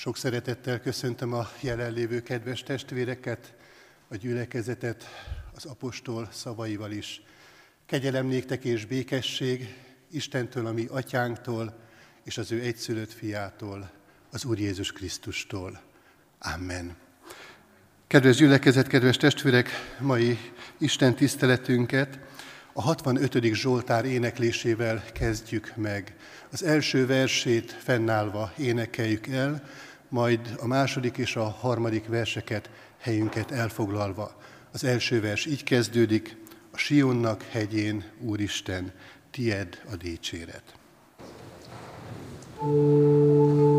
Sok szeretettel köszöntöm a jelenlévő kedves testvéreket, a gyülekezetet az apostol szavaival is. Kegyelem néktek és békesség Istentől, a mi atyánktól, és az ő egyszülött fiától, az Úr Jézus Krisztustól. Amen. Kedves gyülekezet, kedves testvérek, mai Isten tiszteletünket a 65. Zsoltár éneklésével kezdjük meg. Az első versét fennállva énekeljük el, majd a második és a harmadik verseket helyünket elfoglalva. Az első vers így kezdődik, a Sionnak hegyén, Úristen, tied a dicséret. thank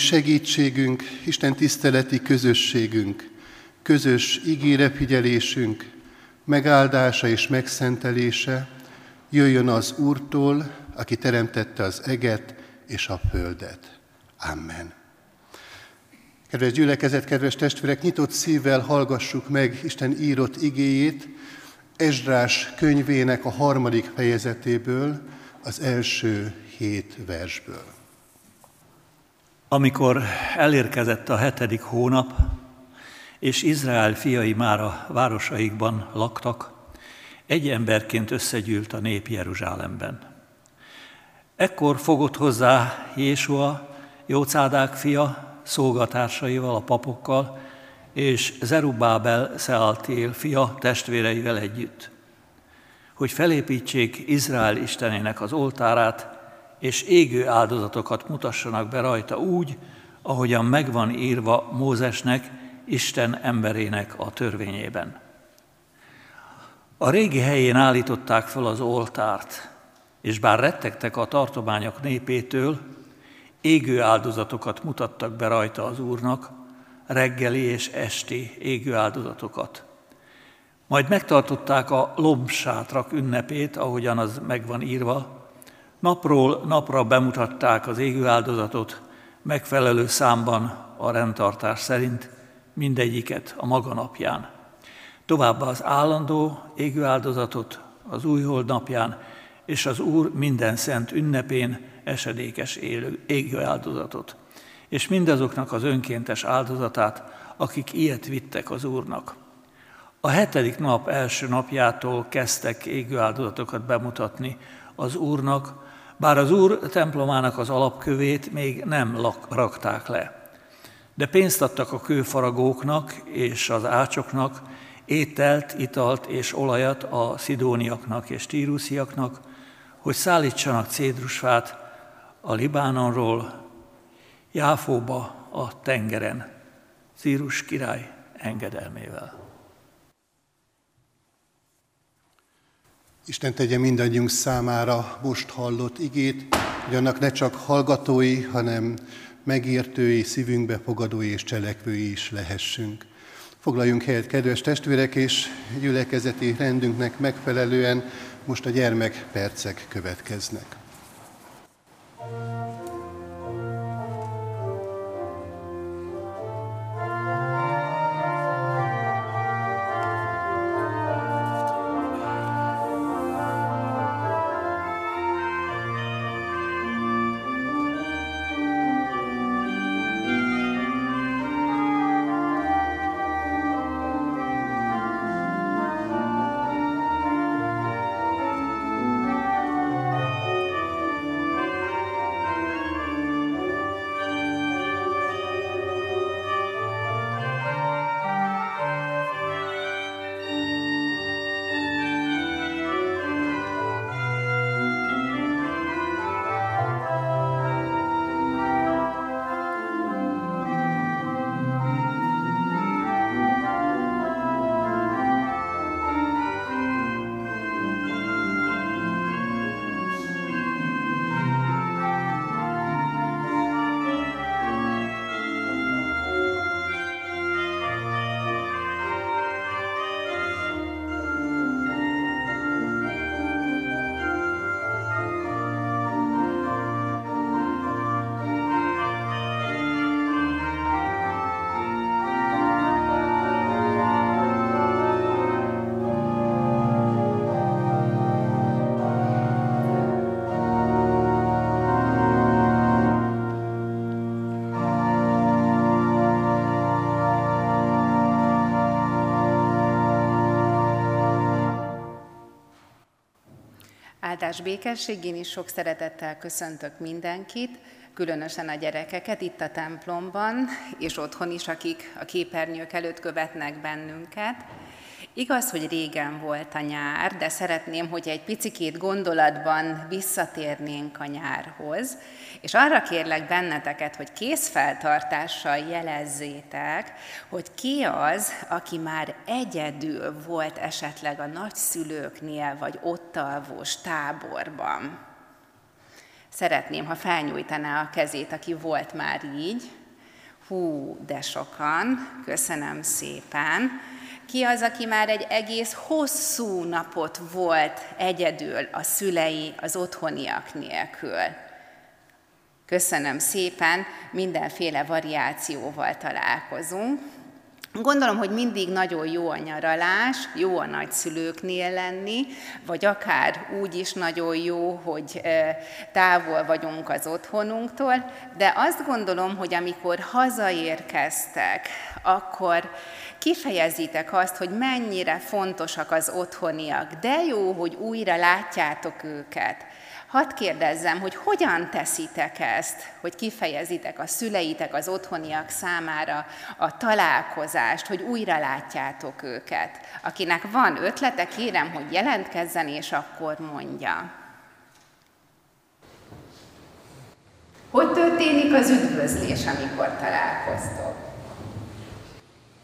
segítségünk, Isten tiszteleti közösségünk, közös ígére figyelésünk, megáldása és megszentelése jöjjön az Úrtól, aki teremtette az eget és a földet. Amen. Kedves gyülekezet, kedves testvérek, nyitott szívvel hallgassuk meg Isten írott igéjét, Esdrás könyvének a harmadik fejezetéből, az első hét versből. Amikor elérkezett a hetedik hónap, és Izrael fiai már a városaikban laktak, egy emberként összegyűlt a nép Jeruzsálemben. Ekkor fogott hozzá Jésua, Jócádák fia, szolgatársaival, a papokkal, és Zerubábel Szealtél fia testvéreivel együtt, hogy felépítsék Izrael Istenének az oltárát, és égő áldozatokat mutassanak be rajta úgy, ahogyan megvan írva Mózesnek, Isten emberének a törvényében. A régi helyén állították fel az oltárt, és bár rettegtek a tartományok népétől, égő áldozatokat mutattak be rajta az Úrnak, reggeli és esti égő áldozatokat. Majd megtartották a lombsátrak ünnepét, ahogyan az megvan írva. Napról napra bemutatták az égő áldozatot, megfelelő számban a rendtartás szerint, mindegyiket a maga napján. Továbbá az állandó égő áldozatot az újhold napján, és az Úr minden szent ünnepén esedékes élő, égő áldozatot, és mindazoknak az önkéntes áldozatát, akik ilyet vittek az Úrnak. A hetedik nap első napjától kezdtek égő áldozatokat bemutatni az Úrnak, bár az Úr templomának az alapkövét még nem rakták le. De pénzt adtak a kőfaragóknak és az ácsoknak, ételt, italt és olajat a szidóniaknak és tírusziaknak, hogy szállítsanak cédrusfát a Libánonról, Jáfóba a tengeren, Círus király engedelmével. Isten tegye mindannyiunk számára most hallott igét, hogy annak ne csak hallgatói, hanem megértői, szívünkbe fogadói és cselekvői is lehessünk. Foglaljunk helyet, kedves testvérek, és gyülekezeti rendünknek megfelelően most a gyermek percek következnek. Áldás békesség, én is sok szeretettel köszöntök mindenkit, különösen a gyerekeket itt a templomban, és otthon is, akik a képernyők előtt követnek bennünket. Igaz, hogy régen volt a nyár, de szeretném, hogy egy picikét gondolatban visszatérnénk a nyárhoz, és arra kérlek benneteket, hogy készfeltartással jelezzétek, hogy ki az, aki már egyedül volt esetleg a nagyszülőknél, vagy ott alvós táborban. Szeretném, ha felnyújtaná a kezét, aki volt már így. Hú, de sokan, köszönöm szépen. Ki az, aki már egy egész hosszú napot volt egyedül a szülei, az otthoniak nélkül? Köszönöm szépen, mindenféle variációval találkozunk. Gondolom, hogy mindig nagyon jó a nyaralás, jó a nagyszülőknél lenni, vagy akár úgy is nagyon jó, hogy távol vagyunk az otthonunktól, de azt gondolom, hogy amikor hazaérkeztek, akkor kifejezitek azt, hogy mennyire fontosak az otthoniak, de jó, hogy újra látjátok őket, Hadd kérdezzem, hogy hogyan teszitek ezt, hogy kifejezitek a szüleitek, az otthoniak számára a találkozást, hogy újra látjátok őket. Akinek van ötlete, kérem, hogy jelentkezzen, és akkor mondja. Hogy történik az üdvözlés, amikor találkoztok?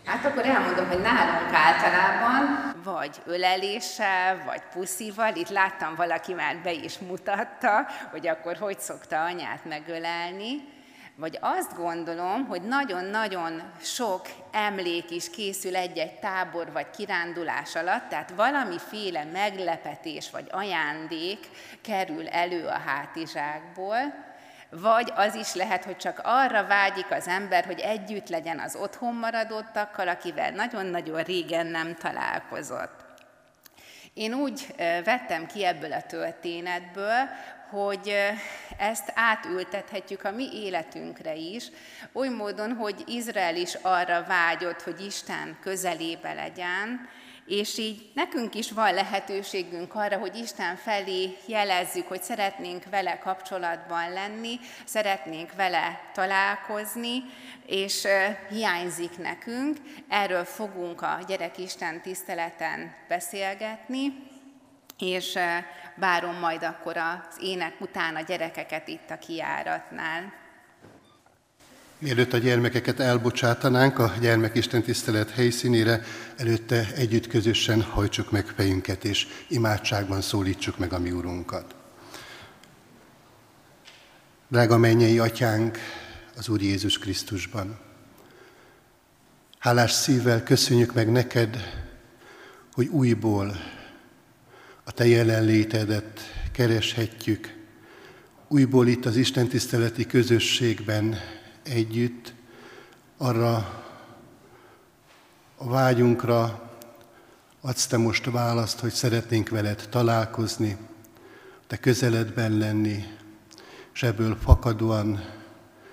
Hát akkor elmondom, hogy nálunk általában vagy öleléssel, vagy puszival, itt láttam valaki már be is mutatta, hogy akkor hogy szokta anyát megölelni, vagy azt gondolom, hogy nagyon-nagyon sok emlék is készül egy-egy tábor vagy kirándulás alatt, tehát valamiféle meglepetés vagy ajándék kerül elő a hátizsákból, vagy az is lehet, hogy csak arra vágyik az ember, hogy együtt legyen az otthon maradottakkal, akivel nagyon-nagyon régen nem találkozott. Én úgy vettem ki ebből a történetből, hogy ezt átültethetjük a mi életünkre is, oly módon, hogy Izrael is arra vágyott, hogy Isten közelébe legyen, és így nekünk is van lehetőségünk arra, hogy Isten felé jelezzük, hogy szeretnénk vele kapcsolatban lenni, szeretnénk vele találkozni, és hiányzik nekünk. Erről fogunk a Gyerekisten tiszteleten beszélgetni, és várom majd akkor az ének után a gyerekeket itt a kiáratnál. Mielőtt a gyermekeket elbocsátanánk a gyermekisten tisztelet helyszínére, előtte együtt közösen hajtsuk meg fejünket, és imádságban szólítsuk meg a mi Urunkat. Drága mennyei atyánk az Úr Jézus Krisztusban, hálás szívvel köszönjük meg neked, hogy újból a Te jelenlétedet kereshetjük, újból itt az Isten tiszteleti közösségben együtt arra a vágyunkra adsz te most választ, hogy szeretnénk veled találkozni, te közeledben lenni, és ebből fakadóan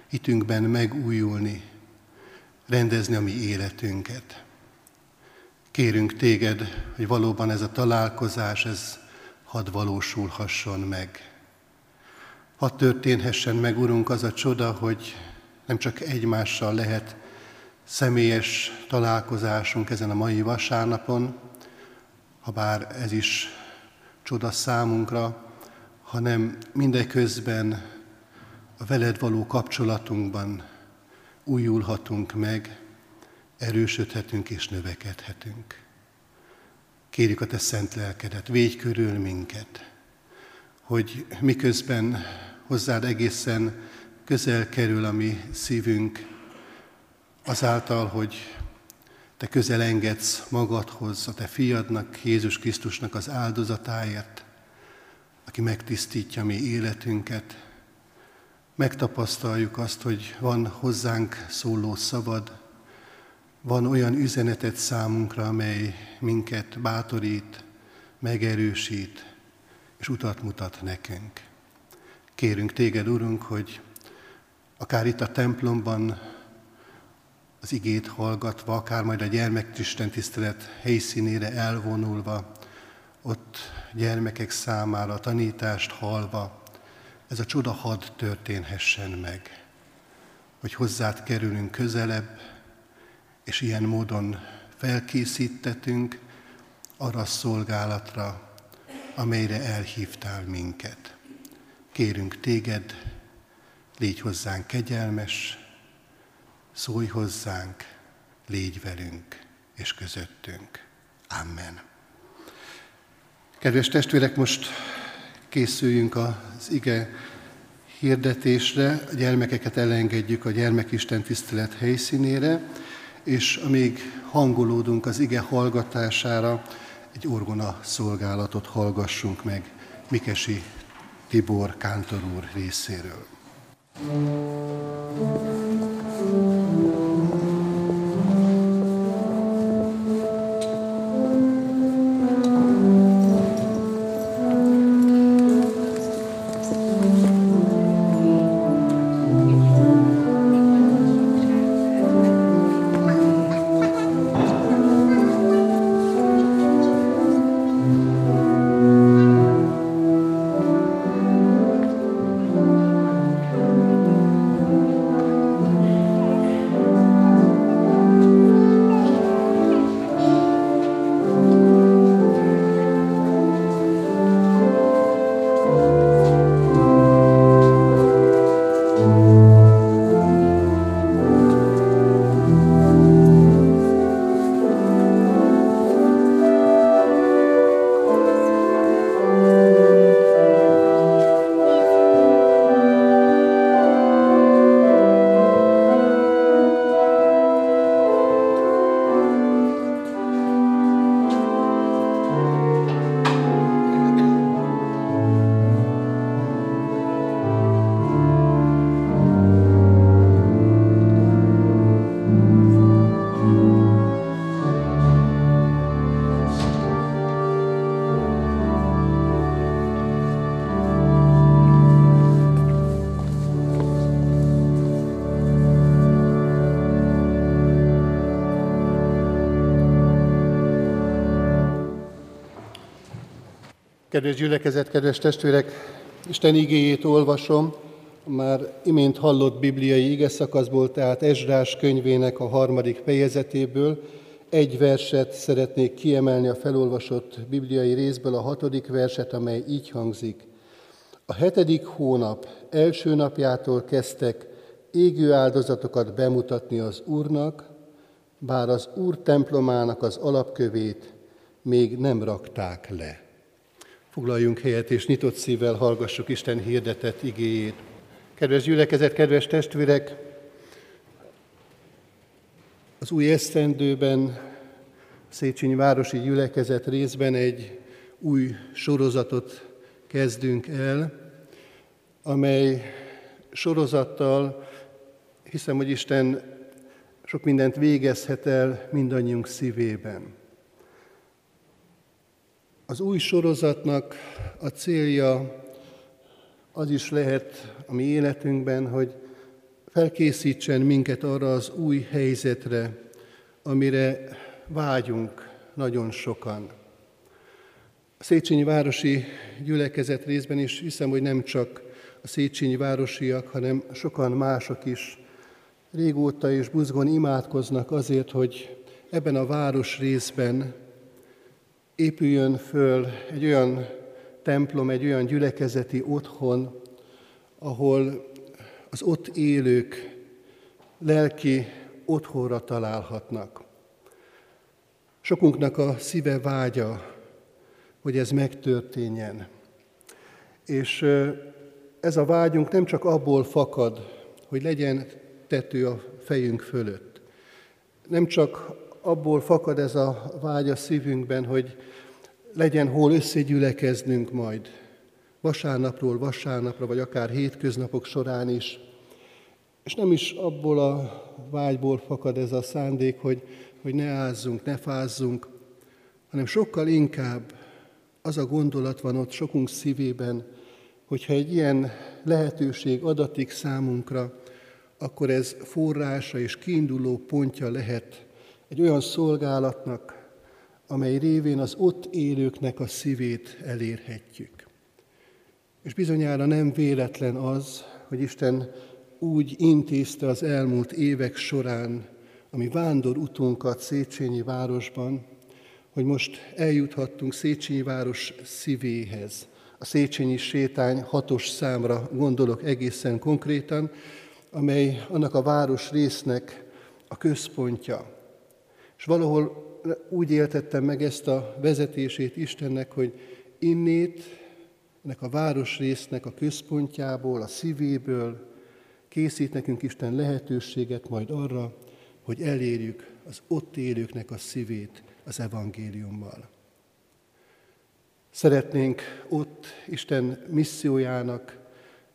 hitünkben megújulni, rendezni a mi életünket. Kérünk téged, hogy valóban ez a találkozás, ez hadd valósulhasson meg. Hadd történhessen meg, Urunk, az a csoda, hogy nem csak egymással lehet személyes találkozásunk ezen a mai vasárnapon, ha bár ez is csoda számunkra, hanem mindeközben a veled való kapcsolatunkban újulhatunk meg, erősödhetünk és növekedhetünk. Kérjük a Te szent lelkedet, védj körül minket, hogy miközben hozzád egészen közel kerül a mi szívünk, azáltal, hogy te közel engedsz magadhoz, a te fiadnak, Jézus Krisztusnak az áldozatáért, aki megtisztítja mi életünket. Megtapasztaljuk azt, hogy van hozzánk szóló szabad, van olyan üzenetet számunkra, amely minket bátorít, megerősít, és utat mutat nekünk. Kérünk téged, Urunk, hogy akár itt a templomban az igét hallgatva, akár majd a gyermekisten tisztelet helyszínére elvonulva, ott gyermekek számára tanítást hallva, ez a csoda had történhessen meg, hogy hozzád kerülünk közelebb, és ilyen módon felkészítetünk arra a szolgálatra, amelyre elhívtál minket. Kérünk téged, légy hozzánk kegyelmes, szólj hozzánk, légy velünk és közöttünk. Amen. Kedves testvérek, most készüljünk az ige hirdetésre, a gyermekeket elengedjük a gyermekisten tisztelet helyszínére, és amíg hangolódunk az ige hallgatására, egy orgona szolgálatot hallgassunk meg Mikesi Tibor Kántor úr részéről. うん Kedves gyülekezet, kedves testvérek, Isten igéjét olvasom, már imént hallott bibliai ige szakaszból, tehát Ezrás könyvének a harmadik fejezetéből. Egy verset szeretnék kiemelni a felolvasott bibliai részből, a hatodik verset, amely így hangzik. A hetedik hónap első napjától kezdtek égő áldozatokat bemutatni az Úrnak, bár az Úr templomának az alapkövét még nem rakták le. Foglaljunk helyet, és nyitott szívvel hallgassuk Isten hirdetett igéjét. Kedves gyülekezet, kedves testvérek! Az új esztendőben Széchenyi Városi Gyülekezet részben egy új sorozatot kezdünk el, amely sorozattal hiszem, hogy Isten sok mindent végezhet el mindannyiunk szívében. Az új sorozatnak a célja az is lehet a mi életünkben, hogy felkészítsen minket arra az új helyzetre, amire vágyunk nagyon sokan. A Széchenyi Városi Gyülekezet részben is hiszem, hogy nem csak a Széchenyi Városiak, hanem sokan mások is régóta és buzgon imádkoznak azért, hogy ebben a város részben épüljön föl egy olyan templom, egy olyan gyülekezeti otthon, ahol az ott élők lelki otthonra találhatnak. Sokunknak a szíve vágya, hogy ez megtörténjen. És ez a vágyunk nem csak abból fakad, hogy legyen tető a fejünk fölött. Nem csak abból fakad ez a vágy a szívünkben, hogy legyen hol összegyülekeznünk majd, vasárnapról vasárnapra, vagy akár hétköznapok során is. És nem is abból a vágyból fakad ez a szándék, hogy, hogy ne ázzunk, ne fázzunk, hanem sokkal inkább az a gondolat van ott sokunk szívében, hogyha egy ilyen lehetőség adatik számunkra, akkor ez forrása és kiinduló pontja lehet egy olyan szolgálatnak, amely révén az ott élőknek a szívét elérhetjük. És bizonyára nem véletlen az, hogy Isten úgy intézte az elmúlt évek során a mi vándor utunkat Széchenyi városban, hogy most eljuthattunk Széchenyi város szívéhez. A Széchenyi sétány hatos számra gondolok egészen konkrétan, amely annak a város résznek a központja. És valahol úgy éltettem meg ezt a vezetését Istennek, hogy innét, ennek a városrésznek a központjából, a szívéből készít nekünk Isten lehetőséget majd arra, hogy elérjük az ott élőknek a szívét az evangéliummal. Szeretnénk ott Isten missziójának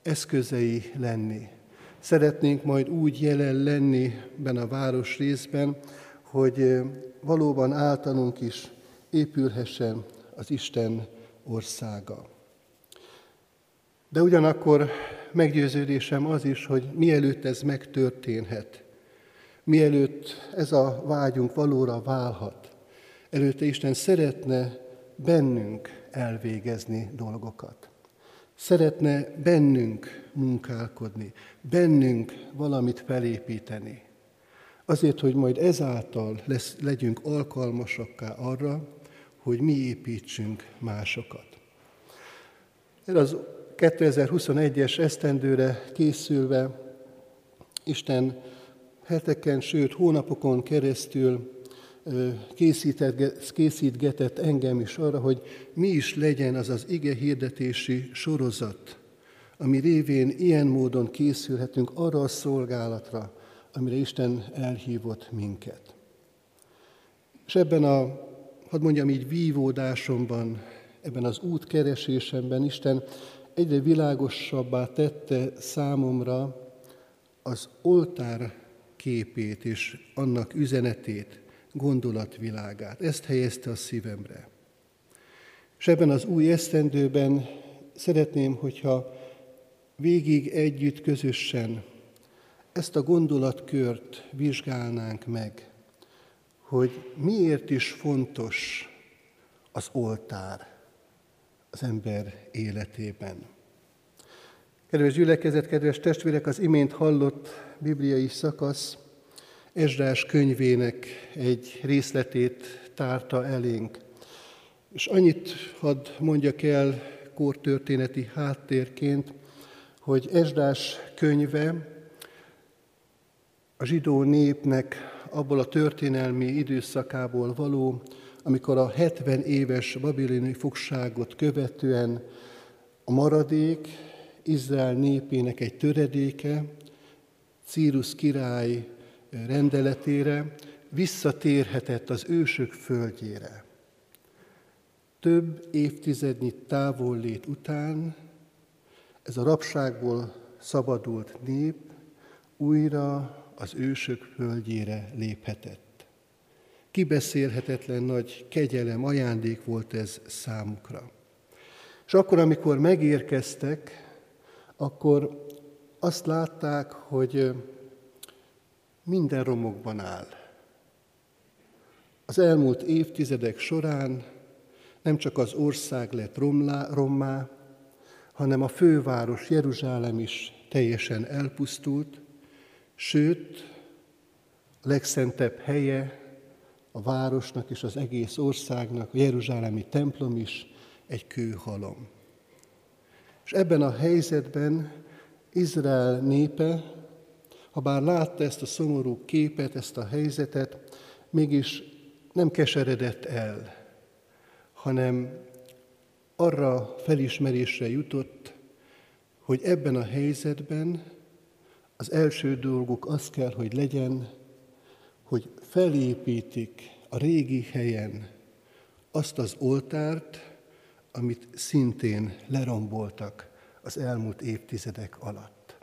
eszközei lenni. Szeretnénk majd úgy jelen lenni benne a város részben, hogy valóban általunk is épülhessen az Isten országa. De ugyanakkor meggyőződésem az is, hogy mielőtt ez megtörténhet, mielőtt ez a vágyunk valóra válhat, előtte Isten szeretne bennünk elvégezni dolgokat. Szeretne bennünk munkálkodni, bennünk valamit felépíteni. Azért, hogy majd ezáltal lesz, legyünk alkalmasakká arra, hogy mi építsünk másokat. Ez az 2021-es esztendőre készülve Isten heteken, sőt hónapokon keresztül készítgetett engem is arra, hogy mi is legyen az az ige hirdetési sorozat, ami révén ilyen módon készülhetünk arra a szolgálatra, amire Isten elhívott minket. És ebben a, hadd mondjam így, vívódásomban, ebben az útkeresésemben Isten egyre világosabbá tette számomra az oltár képét és annak üzenetét, gondolatvilágát. Ezt helyezte a szívemre. És ebben az új esztendőben szeretném, hogyha végig együtt, közösen ezt a gondolatkört vizsgálnánk meg, hogy miért is fontos az oltár, az ember életében. Kedves gyülekezet, kedves testvérek, az imént hallott bibliai szakasz Ezrás könyvének egy részletét tárta elénk. És annyit hadd mondjak el kórtörténeti háttérként, hogy Ezrás könyve a zsidó népnek abból a történelmi időszakából való, amikor a 70 éves babiloni fogságot követően a maradék Izrael népének egy töredéke Círus király rendeletére visszatérhetett az ősök földjére. Több évtizednyi távollét után ez a rabságból szabadult nép újra az ősök földjére léphetett. Kibeszélhetetlen nagy kegyelem, ajándék volt ez számukra. És akkor, amikor megérkeztek, akkor azt látták, hogy minden romokban áll. Az elmúlt évtizedek során nem csak az ország lett romlá, rommá, hanem a főváros Jeruzsálem is teljesen elpusztult, sőt, a legszentebb helye a városnak és az egész országnak, a Jeruzsálemi templom is egy kőhalom. És ebben a helyzetben Izrael népe, ha bár látta ezt a szomorú képet, ezt a helyzetet, mégis nem keseredett el, hanem arra felismerésre jutott, hogy ebben a helyzetben az első dolguk az kell, hogy legyen, hogy felépítik a régi helyen azt az oltárt, amit szintén leromboltak az elmúlt évtizedek alatt.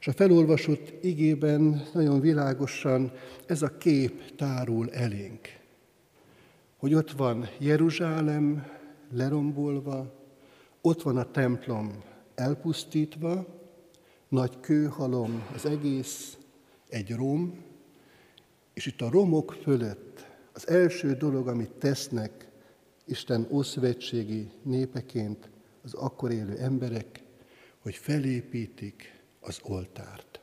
És a felolvasott igében nagyon világosan ez a kép tárul elénk, hogy ott van Jeruzsálem lerombolva, ott van a templom elpusztítva, nagy kőhalom, az egész egy rom, és itt a romok fölött az első dolog, amit tesznek Isten ószövetségi népeként az akkor élő emberek, hogy felépítik az oltárt.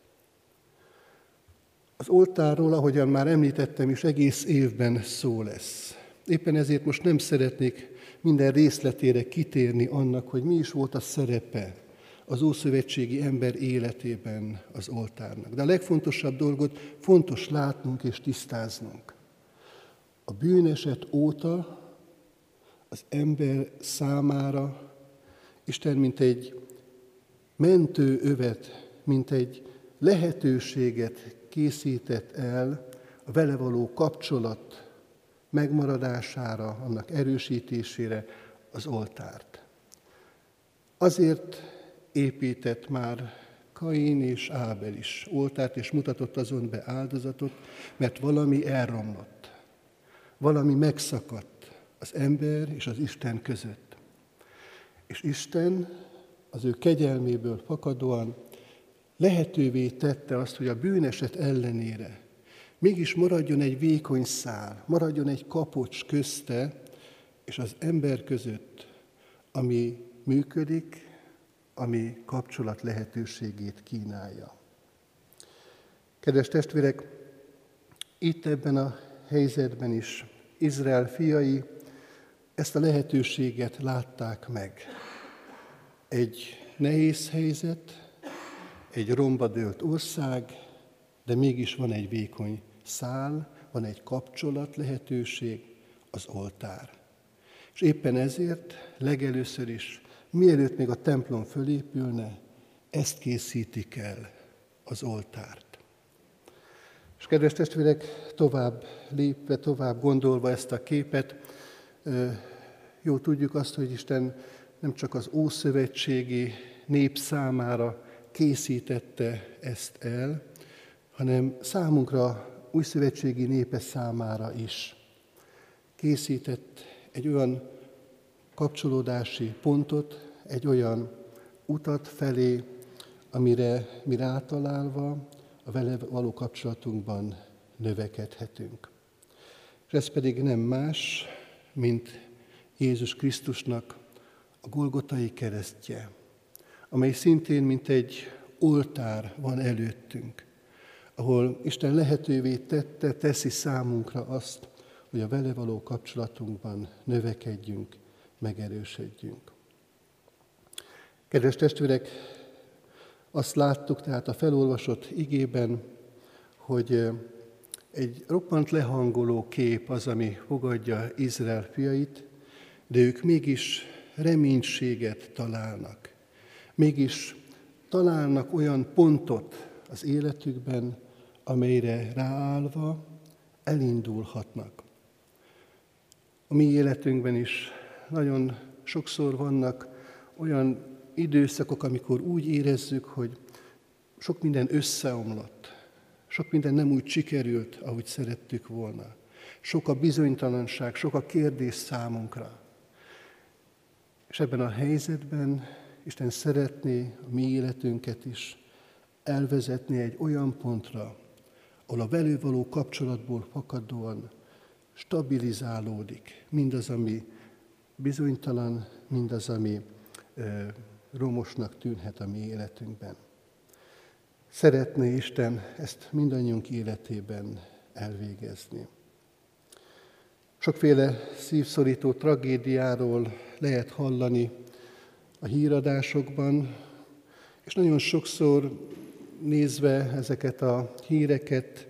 Az oltárról, ahogyan már említettem is, egész évben szó lesz. Éppen ezért most nem szeretnék minden részletére kitérni annak, hogy mi is volt a szerepe az ószövetségi ember életében az oltárnak. De a legfontosabb dolgot fontos látnunk és tisztáznunk. A bűneset óta az ember számára Isten mint egy mentő övet, mint egy lehetőséget készített el a vele való kapcsolat megmaradására, annak erősítésére az oltárt. Azért épített már Kain és Ábel is oltárt, és mutatott azon be áldozatot, mert valami elromlott, valami megszakadt az ember és az Isten között. És Isten az ő kegyelméből fakadóan lehetővé tette azt, hogy a bűneset ellenére mégis maradjon egy vékony szál, maradjon egy kapocs közte és az ember között, ami működik, ami kapcsolat lehetőségét kínálja. Kedves testvérek, itt ebben a helyzetben is Izrael fiai ezt a lehetőséget látták meg. Egy nehéz helyzet, egy romba dőlt ország, de mégis van egy vékony szál, van egy kapcsolat lehetőség, az oltár. És éppen ezért legelőször is mielőtt még a templom fölépülne, ezt készítik el, az oltárt. És kedves testvérek, tovább lépve, tovább gondolva ezt a képet, jó tudjuk azt, hogy Isten nem csak az ószövetségi nép számára készítette ezt el, hanem számunkra újszövetségi népe számára is készített egy olyan kapcsolódási pontot, egy olyan utat felé, amire mi rátalálva a vele való kapcsolatunkban növekedhetünk. És ez pedig nem más, mint Jézus Krisztusnak a Golgotai keresztje, amely szintén, mint egy oltár van előttünk, ahol Isten lehetővé tette, teszi számunkra azt, hogy a vele való kapcsolatunkban növekedjünk, megerősödjünk. Kedves testvérek, azt láttuk tehát a felolvasott igében, hogy egy roppant lehangoló kép az, ami fogadja Izrael fiait, de ők mégis reménységet találnak. Mégis találnak olyan pontot az életükben, amelyre ráállva elindulhatnak. A mi életünkben is nagyon sokszor vannak olyan időszakok, amikor úgy érezzük, hogy sok minden összeomlott, sok minden nem úgy sikerült, ahogy szerettük volna. Sok a bizonytalanság, sok a kérdés számunkra. És ebben a helyzetben Isten szeretné a mi életünket is elvezetni egy olyan pontra, ahol a velő való kapcsolatból fakadóan stabilizálódik mindaz, ami bizonytalan, mindaz, ami romosnak tűnhet a mi életünkben. Szeretné Isten ezt mindannyiunk életében elvégezni. Sokféle szívszorító tragédiáról lehet hallani a híradásokban, és nagyon sokszor nézve ezeket a híreket,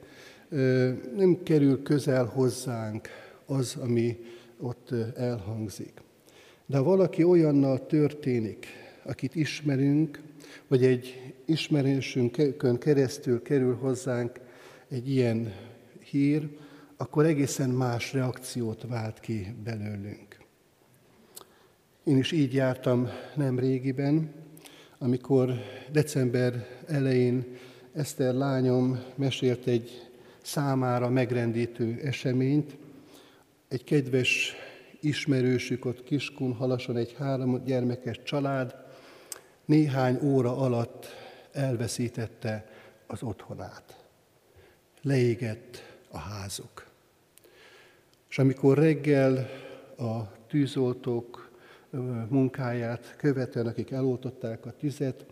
nem kerül közel hozzánk az, ami ott elhangzik. De ha valaki olyannal történik, akit ismerünk, vagy egy ismerősünkön keresztül kerül hozzánk egy ilyen hír, akkor egészen más reakciót vált ki belőlünk. Én is így jártam nem régiben, amikor december elején Eszter lányom mesélt egy számára megrendítő eseményt. Egy kedves ismerősük ott Kiskun halason egy három gyermekes család néhány óra alatt elveszítette az otthonát. Leégett a házuk. És amikor reggel a tűzoltók munkáját követően, akik eloltották a tüzet,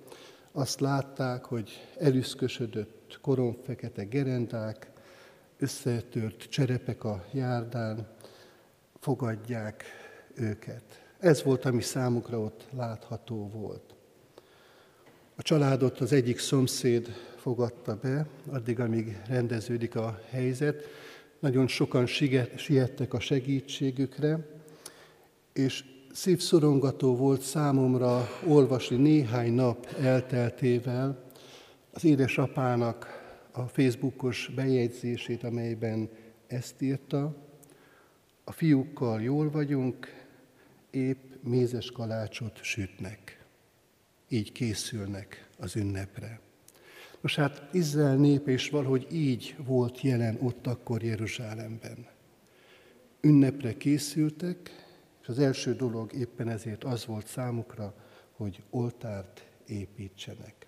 azt látták, hogy elüszkösödött koromfekete gerendák, összetört cserepek a járdán, fogadják őket. Ez volt, ami számukra ott látható volt. A családot az egyik szomszéd fogadta be, addig, amíg rendeződik a helyzet. Nagyon sokan siettek a segítségükre, és szívszorongató volt számomra olvasni néhány nap elteltével az édesapának a Facebookos bejegyzését, amelyben ezt írta, a fiúkkal jól vagyunk, épp mézes kalácsot sütnek. Így készülnek az ünnepre. Most hát Izrael népe is valahogy így volt jelen ott akkor Jeruzsálemben. Ünnepre készültek, és az első dolog éppen ezért az volt számukra, hogy oltárt építsenek.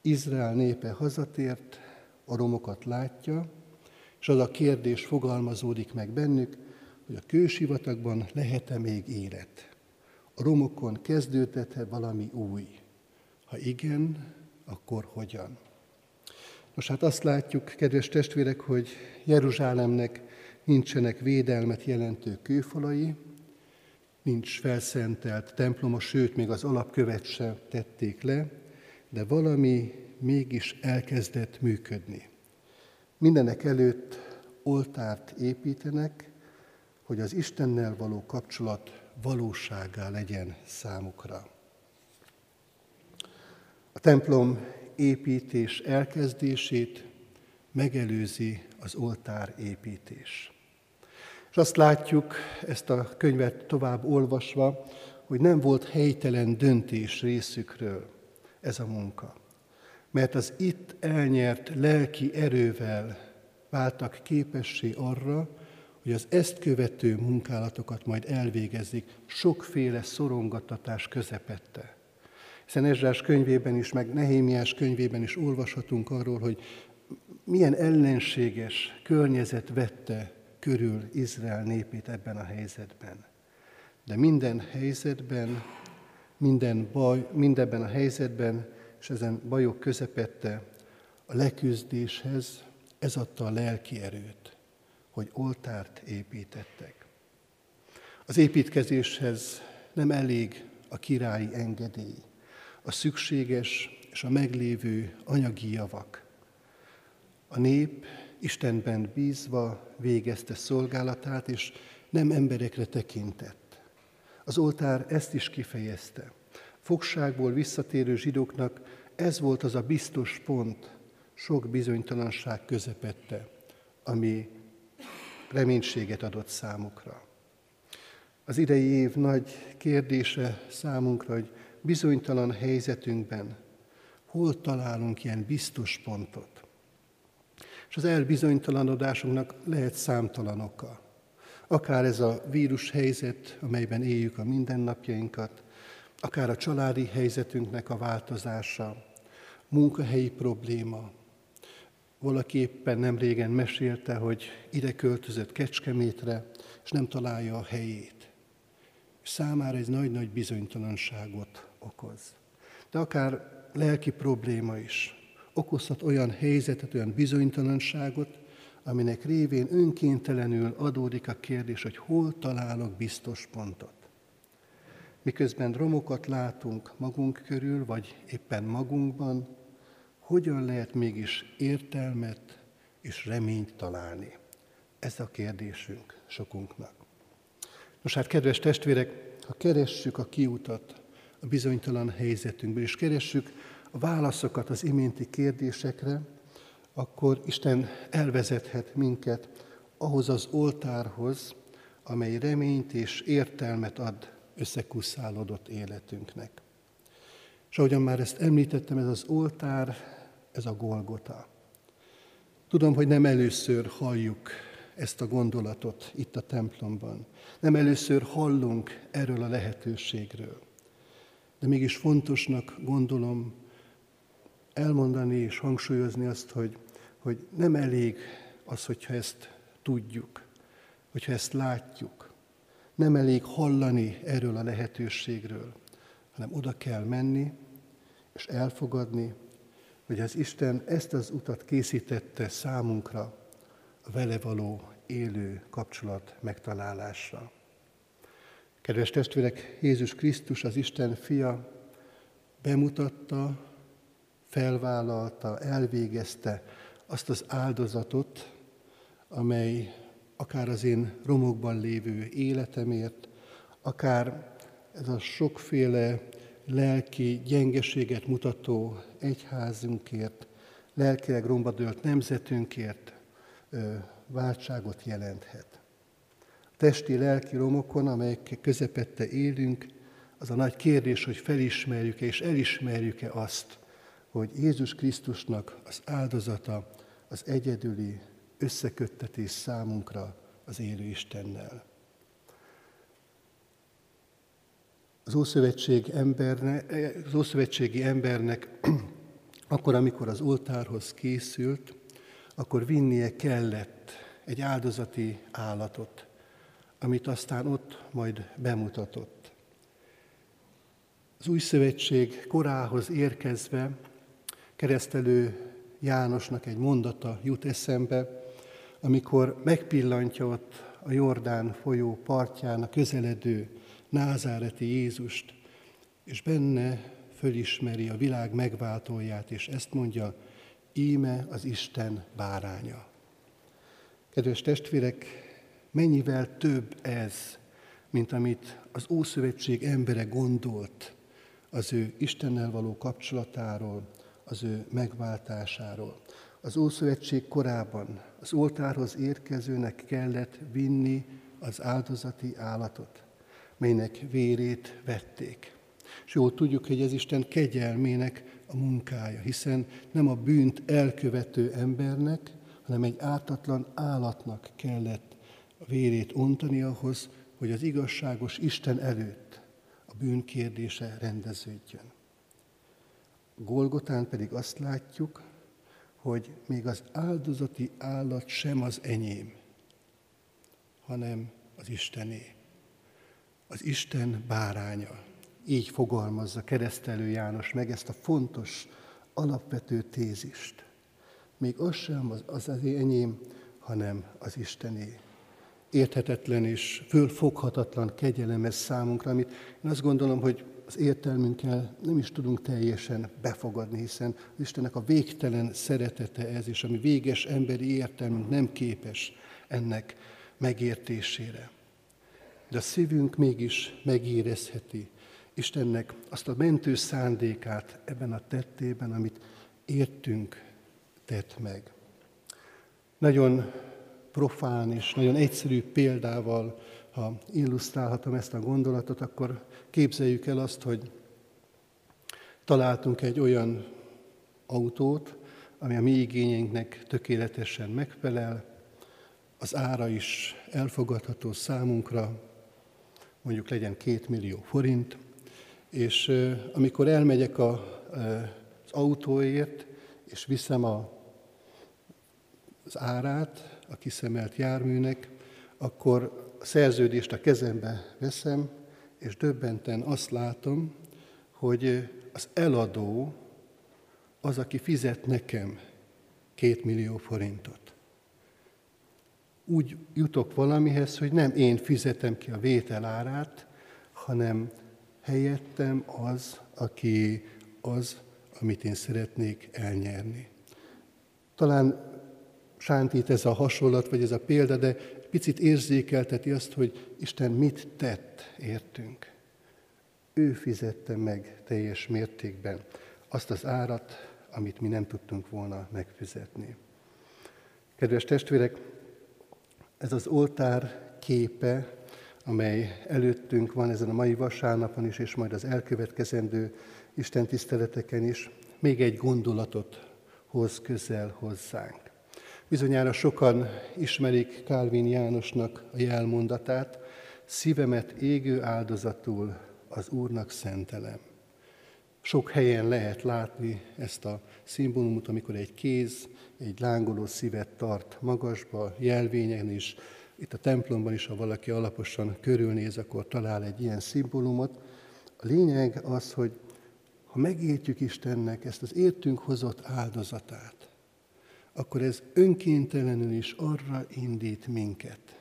Izrael népe hazatért, a romokat látja, és az a kérdés fogalmazódik meg bennük, hogy a kősivatagban lehet-e még élet? A romokon kezdődhet-e valami új? Ha igen, akkor hogyan? Most hát azt látjuk, kedves testvérek, hogy Jeruzsálemnek nincsenek védelmet jelentő kőfalai, nincs felszentelt temploma, sőt, még az alapkövet se tették le, de valami mégis elkezdett működni. Mindenek előtt oltárt építenek, hogy az Istennel való kapcsolat valóságá legyen számukra. A templom építés elkezdését megelőzi az oltár építés. És azt látjuk, ezt a könyvet tovább olvasva, hogy nem volt helytelen döntés részükről ez a munka. Mert az itt elnyert lelki erővel váltak képessé arra, hogy az ezt követő munkálatokat majd elvégezik sokféle szorongatatás közepette. Hiszen Ezsás könyvében is, meg Nehémiás könyvében is olvashatunk arról, hogy milyen ellenséges környezet vette körül Izrael népét ebben a helyzetben. De minden helyzetben, minden baj, mindenben a helyzetben, és ezen bajok közepette a leküzdéshez ez adta a lelki erőt, hogy oltárt építettek. Az építkezéshez nem elég a királyi engedély, a szükséges és a meglévő anyagi javak. A nép Istenben bízva végezte szolgálatát, és nem emberekre tekintett. Az oltár ezt is kifejezte. Fogságból visszatérő zsidóknak ez volt az a biztos pont sok bizonytalanság közepette, ami reménységet adott számukra. Az idei év nagy kérdése számunkra, hogy bizonytalan helyzetünkben hol találunk ilyen biztos pontot. És az elbizonytalanodásunknak lehet számtalan oka. Akár ez a vírus helyzet, amelyben éljük a mindennapjainkat, akár a családi helyzetünknek a változása, munkahelyi probléma. Valaki éppen nem régen mesélte, hogy ide költözött Kecskemétre, és nem találja a helyét. Számára ez nagy-nagy bizonytalanságot okoz. De akár lelki probléma is okozhat olyan helyzetet, olyan bizonytalanságot, aminek révén önkéntelenül adódik a kérdés, hogy hol találok biztos pontot. Miközben romokat látunk magunk körül, vagy éppen magunkban, hogyan lehet mégis értelmet és reményt találni? Ez a kérdésünk sokunknak. Nos hát, kedves testvérek, ha keressük a kiutat a bizonytalan helyzetünkből, és keressük a válaszokat az iménti kérdésekre, akkor Isten elvezethet minket ahhoz az oltárhoz, amely reményt és értelmet ad összekuszálódott életünknek. És ahogyan már ezt említettem, ez az oltár, ez a Golgota. Tudom, hogy nem először halljuk ezt a gondolatot itt a templomban. Nem először hallunk erről a lehetőségről. De mégis fontosnak gondolom elmondani és hangsúlyozni azt, hogy, hogy nem elég az, hogyha ezt tudjuk, hogyha ezt látjuk. Nem elég hallani erről a lehetőségről, hanem oda kell menni, és elfogadni, hogy az Isten ezt az utat készítette számunkra a vele való élő kapcsolat megtalálásra. Kedves testvérek, Jézus Krisztus, az Isten fia, bemutatta, felvállalta, elvégezte azt az áldozatot, amely akár az én romokban lévő életemért, akár ez a sokféle lelki gyengeséget mutató egyházunkért, lelkileg romba dőlt nemzetünkért váltságot jelenthet. A testi, lelki romokon, amelyek közepette élünk, az a nagy kérdés, hogy felismerjük-e és elismerjük-e azt, hogy Jézus Krisztusnak az áldozata az egyedüli összeköttetés számunkra az élő Istennel. Az Ószövetség embernek, az Ószövetségi embernek akkor, amikor az oltárhoz készült, akkor vinnie kellett egy áldozati állatot, amit aztán ott majd bemutatott. Az új szövetség korához érkezve keresztelő Jánosnak egy mondata jut eszembe, amikor megpillantja ott a Jordán folyó partján a közeledő názáreti Jézust, és benne fölismeri a világ megváltóját, és ezt mondja, íme az Isten báránya. Kedves testvérek, mennyivel több ez, mint amit az Ószövetség embere gondolt az ő Istennel való kapcsolatáról, az ő megváltásáról. Az Ószövetség korában az oltárhoz érkezőnek kellett vinni az áldozati állatot, melynek vérét vették. És jól tudjuk, hogy ez Isten kegyelmének a munkája, hiszen nem a bűnt elkövető embernek, hanem egy ártatlan állatnak kellett a vérét ontani ahhoz, hogy az igazságos Isten előtt a bűn kérdése rendeződjön. Golgotán pedig azt látjuk, hogy még az áldozati állat sem az enyém, hanem az Istené. az Isten báránya. Így fogalmazza keresztelő János meg ezt a fontos, alapvető tézist. Még az sem az, az, az enyém, hanem az Istené. Érthetetlen és fölfoghatatlan kegyelem ez számunkra, amit én azt gondolom, hogy az értelmünkkel nem is tudunk teljesen befogadni, hiszen az Istennek a végtelen szeretete ez, és ami véges emberi értelmünk nem képes ennek megértésére. De a szívünk mégis megérezheti Istennek azt a mentő szándékát ebben a tettében, amit értünk tett meg. Nagyon profán és nagyon egyszerű példával, ha illusztrálhatom ezt a gondolatot, akkor képzeljük el azt, hogy találtunk egy olyan autót, ami a mi igényeinknek tökéletesen megfelel, az ára is elfogadható számunkra, mondjuk legyen két millió forint, és amikor elmegyek a, az autóért, és viszem a, az árát a kiszemelt járműnek, akkor szerződést a kezembe veszem, és döbbenten azt látom, hogy az eladó az, aki fizet nekem két millió forintot. Úgy jutok valamihez, hogy nem én fizetem ki a vétel árát, hanem helyettem az, aki az, amit én szeretnék elnyerni. Talán sántít ez a hasonlat, vagy ez a példa, de picit érzékelteti azt, hogy Isten mit tett értünk. Ő fizette meg teljes mértékben azt az árat, amit mi nem tudtunk volna megfizetni. Kedves testvérek, ez az oltár képe, amely előttünk van ezen a mai vasárnapon is, és majd az elkövetkezendő Isten tiszteleteken is, még egy gondolatot hoz közel hozzánk. Bizonyára sokan ismerik Kálvin Jánosnak a jelmondatát, szívemet égő áldozatul az Úrnak szentelem. Sok helyen lehet látni ezt a szimbólumot, amikor egy kéz egy lángoló szívet tart magasba, jelvényen is. Itt a templomban is, ha valaki alaposan körülnéz, akkor talál egy ilyen szimbólumot. A lényeg az, hogy ha megértjük Istennek ezt az értünk hozott áldozatát, akkor ez önkéntelenül is arra indít minket,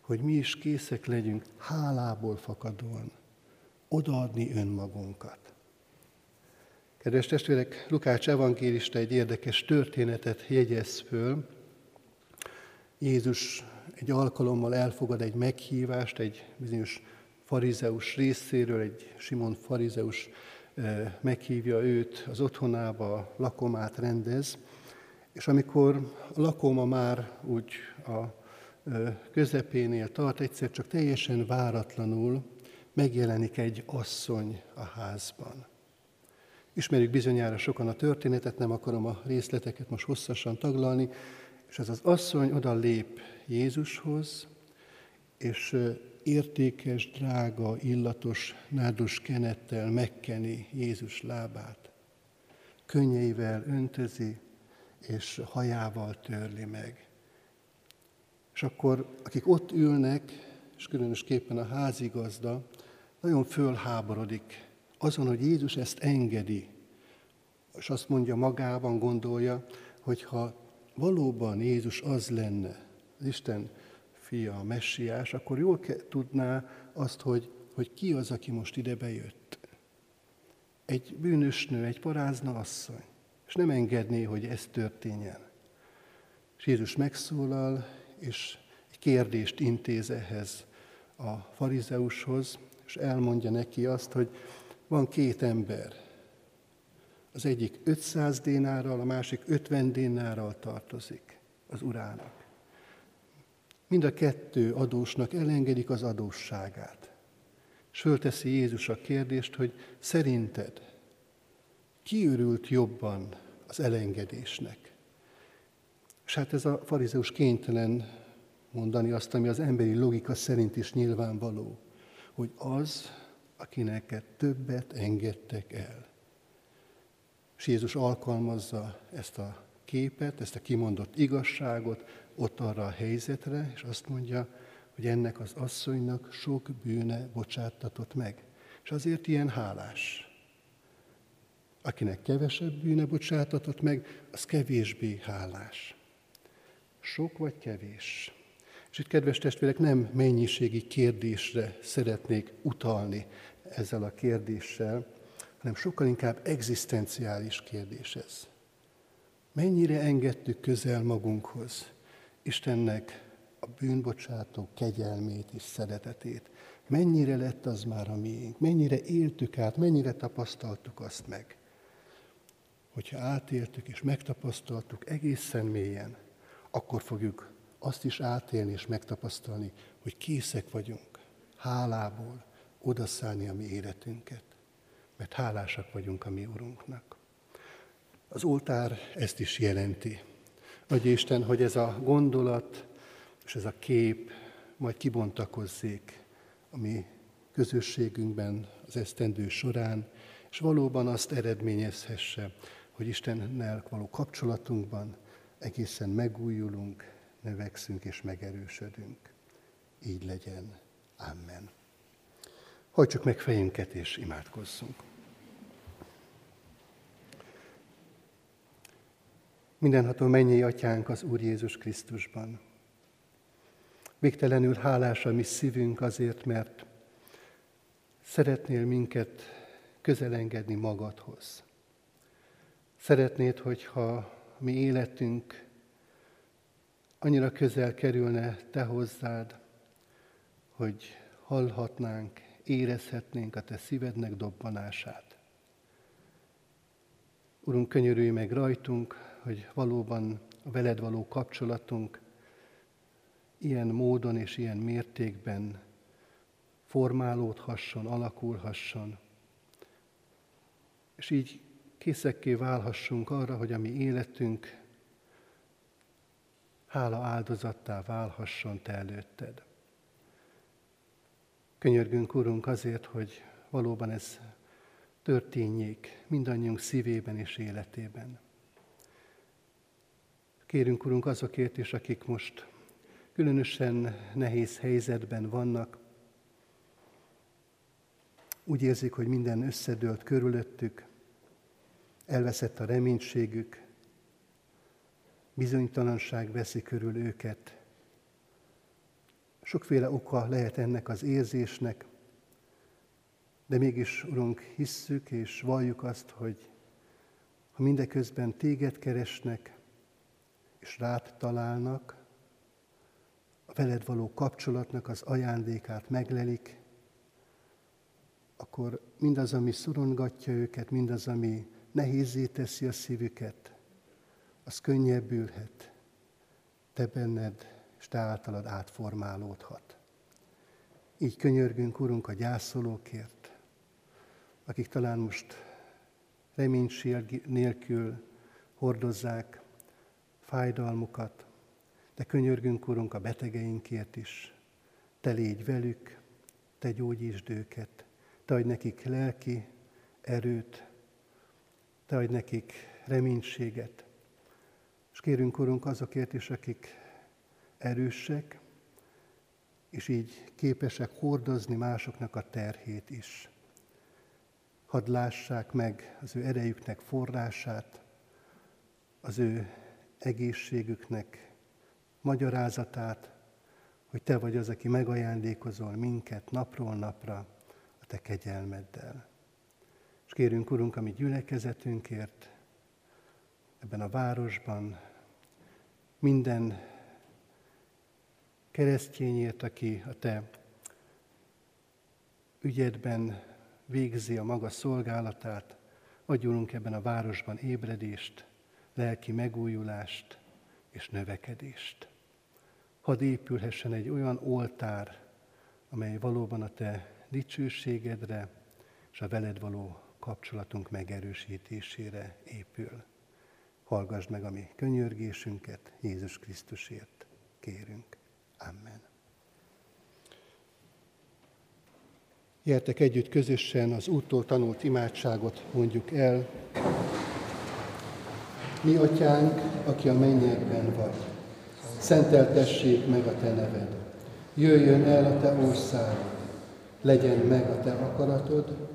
hogy mi is készek legyünk hálából fakadóan odaadni önmagunkat. Kedves testvérek, Lukács evangélista egy érdekes történetet jegyez föl. Jézus egy alkalommal elfogad egy meghívást egy bizonyos farizeus részéről, egy Simon farizeus eh, meghívja őt az otthonába, lakomát rendez, és amikor a lakoma már úgy a közepénél tart, egyszer csak teljesen váratlanul megjelenik egy asszony a házban. Ismerjük bizonyára sokan a történetet, nem akarom a részleteket most hosszasan taglalni, és ez az asszony oda lép Jézushoz, és értékes, drága, illatos nádus kenettel megkeni Jézus lábát. Könnyeivel öntözi, és hajával törli meg. És akkor, akik ott ülnek, és különösképpen a házigazda, nagyon fölháborodik azon, hogy Jézus ezt engedi, és azt mondja magában, gondolja, hogy ha valóban Jézus az lenne, az Isten fia, a messiás, akkor jól tudná azt, hogy, hogy ki az, aki most ide bejött. Egy bűnös nő, egy parázna asszony és nem engedné, hogy ez történjen. És Jézus megszólal, és egy kérdést intéz ehhez a farizeushoz, és elmondja neki azt, hogy van két ember. Az egyik 500 dénárral, a másik 50 dénárral tartozik az urának. Mind a kettő adósnak elengedik az adósságát. És fölteszi Jézus a kérdést, hogy szerinted ki örült jobban az elengedésnek? És hát ez a farizeus kénytelen mondani azt, ami az emberi logika szerint is nyilvánvaló, hogy az, akinek többet engedtek el. És Jézus alkalmazza ezt a képet, ezt a kimondott igazságot ott arra a helyzetre, és azt mondja, hogy ennek az asszonynak sok bűne bocsáttatott meg. És azért ilyen hálás. Akinek kevesebb bűne bocsátatott meg, az kevésbé hálás. Sok vagy kevés. És itt, kedves testvérek, nem mennyiségi kérdésre szeretnék utalni ezzel a kérdéssel, hanem sokkal inkább egzisztenciális kérdés ez. Mennyire engedtük közel magunkhoz Istennek a bűnbocsátó kegyelmét és szeretetét? Mennyire lett az már a miénk? Mennyire éltük át? Mennyire tapasztaltuk azt meg? Hogyha átéltük és megtapasztaltuk egészen mélyen, akkor fogjuk azt is átélni és megtapasztalni, hogy készek vagyunk hálából odaszállni a mi életünket, mert hálásak vagyunk a mi Urunknak. Az oltár ezt is jelenti. Adja Isten, hogy ez a gondolat és ez a kép majd kibontakozzék a mi közösségünkben az esztendő során, és valóban azt eredményezhesse, hogy Istennel való kapcsolatunkban egészen megújulunk, növekszünk és megerősödünk. Így legyen. Amen. Hajtsuk meg fejünket és imádkozzunk. Mindenható mennyi atyánk az Úr Jézus Krisztusban. Végtelenül hálás a mi szívünk azért, mert szeretnél minket közelengedni magadhoz. Szeretnéd, hogyha mi életünk annyira közel kerülne Te hozzád, hogy hallhatnánk, érezhetnénk a Te szívednek dobbanását. Urunk, könyörülj meg rajtunk, hogy valóban a veled való kapcsolatunk ilyen módon és ilyen mértékben formálódhasson, alakulhasson, és így készekké válhassunk arra, hogy a mi életünk hála áldozattá válhasson Te előtted. Könyörgünk, Urunk, azért, hogy valóban ez történjék mindannyiunk szívében és életében. Kérünk, Urunk, azokért is, akik most különösen nehéz helyzetben vannak, úgy érzik, hogy minden összedőlt körülöttük, elveszett a reménységük, bizonytalanság veszi körül őket. Sokféle oka lehet ennek az érzésnek, de mégis, Urunk, hisszük és valljuk azt, hogy ha mindeközben téged keresnek, és rád találnak, a veled való kapcsolatnak az ajándékát meglelik, akkor mindaz, ami szorongatja őket, mindaz, ami nehézé teszi a szívüket, az könnyebbülhet, te benned és te általad átformálódhat. Így könyörgünk, Urunk, a gyászolókért, akik talán most reménység nélkül hordozzák fájdalmukat, de könyörgünk, Urunk, a betegeinkért is. Te légy velük, Te gyógyítsd őket, Te adj nekik lelki erőt, Te adj nekik reménységet, és kérünk, Urunk, azokért is, akik erősek, és így képesek hordozni másoknak a terhét is. Hadd lássák meg az ő erejüknek forrását, az ő egészségüknek magyarázatát, hogy Te vagy az, aki megajándékozol minket napról napra a Te kegyelmeddel. Kérünk, Urunk, a mi gyülekezetünkért, ebben a városban, minden keresztényért, aki a te ügyedben végzi a maga szolgálatát, adjunk ebben a városban ébredést, lelki megújulást és növekedést. Hadd épülhessen egy olyan oltár, amely valóban a te dicsőségedre és a veled való kapcsolatunk megerősítésére épül. Hallgassd meg a mi könyörgésünket, Jézus Krisztusért kérünk. Amen. Gyertek együtt közösen az úttól tanult imádságot mondjuk el. Mi, Atyánk, aki a mennyekben vagy, szenteltessék meg a Te neved. Jöjjön el a te országod, legyen meg a te akaratod,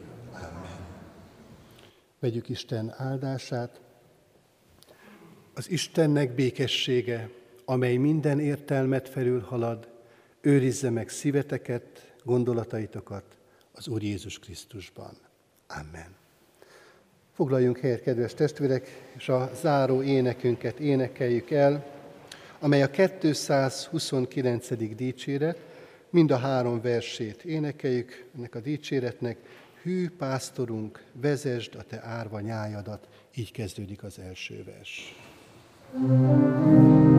Vegyük Isten áldását. Az Istennek békessége, amely minden értelmet felülhalad, őrizze meg szíveteket, gondolataitokat az Úr Jézus Krisztusban. Amen. Foglaljunk helyet, kedves testvérek, és a záró énekünket énekeljük el, amely a 229. dicséret, mind a három versét énekeljük ennek a dicséretnek. Hű pásztorunk, vezesd a te árva nyájadat. Így kezdődik az első vers. thank you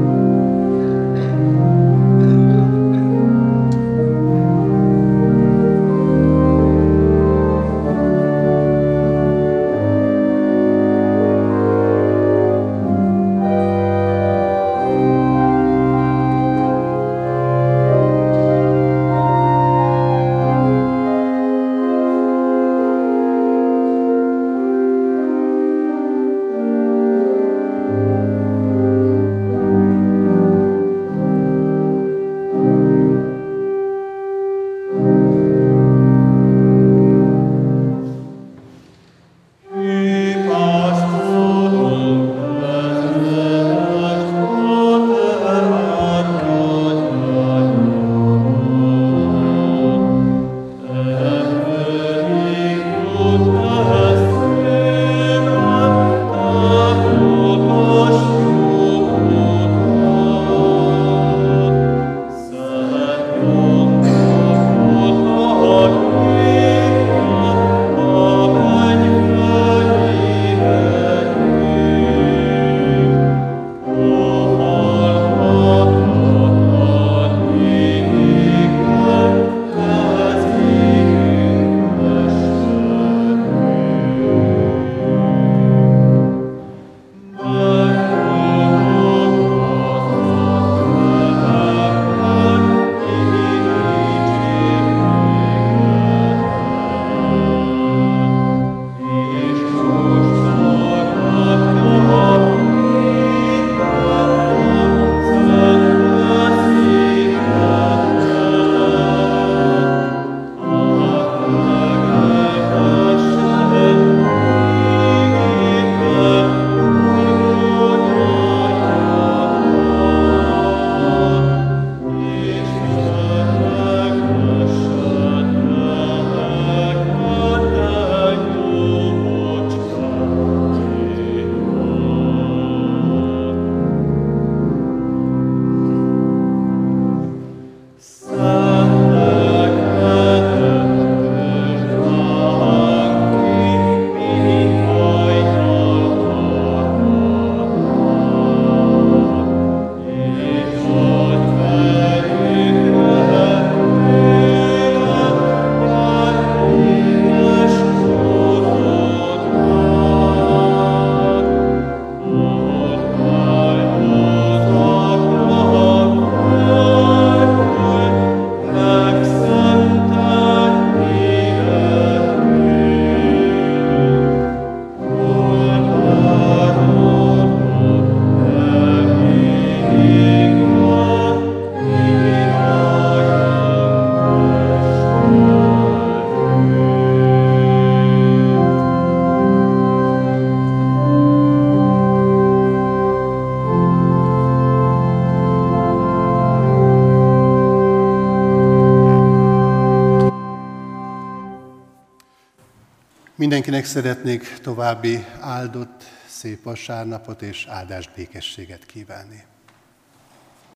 Mindenkinek szeretnék további áldott, szép vasárnapot és áldás békességet kívánni.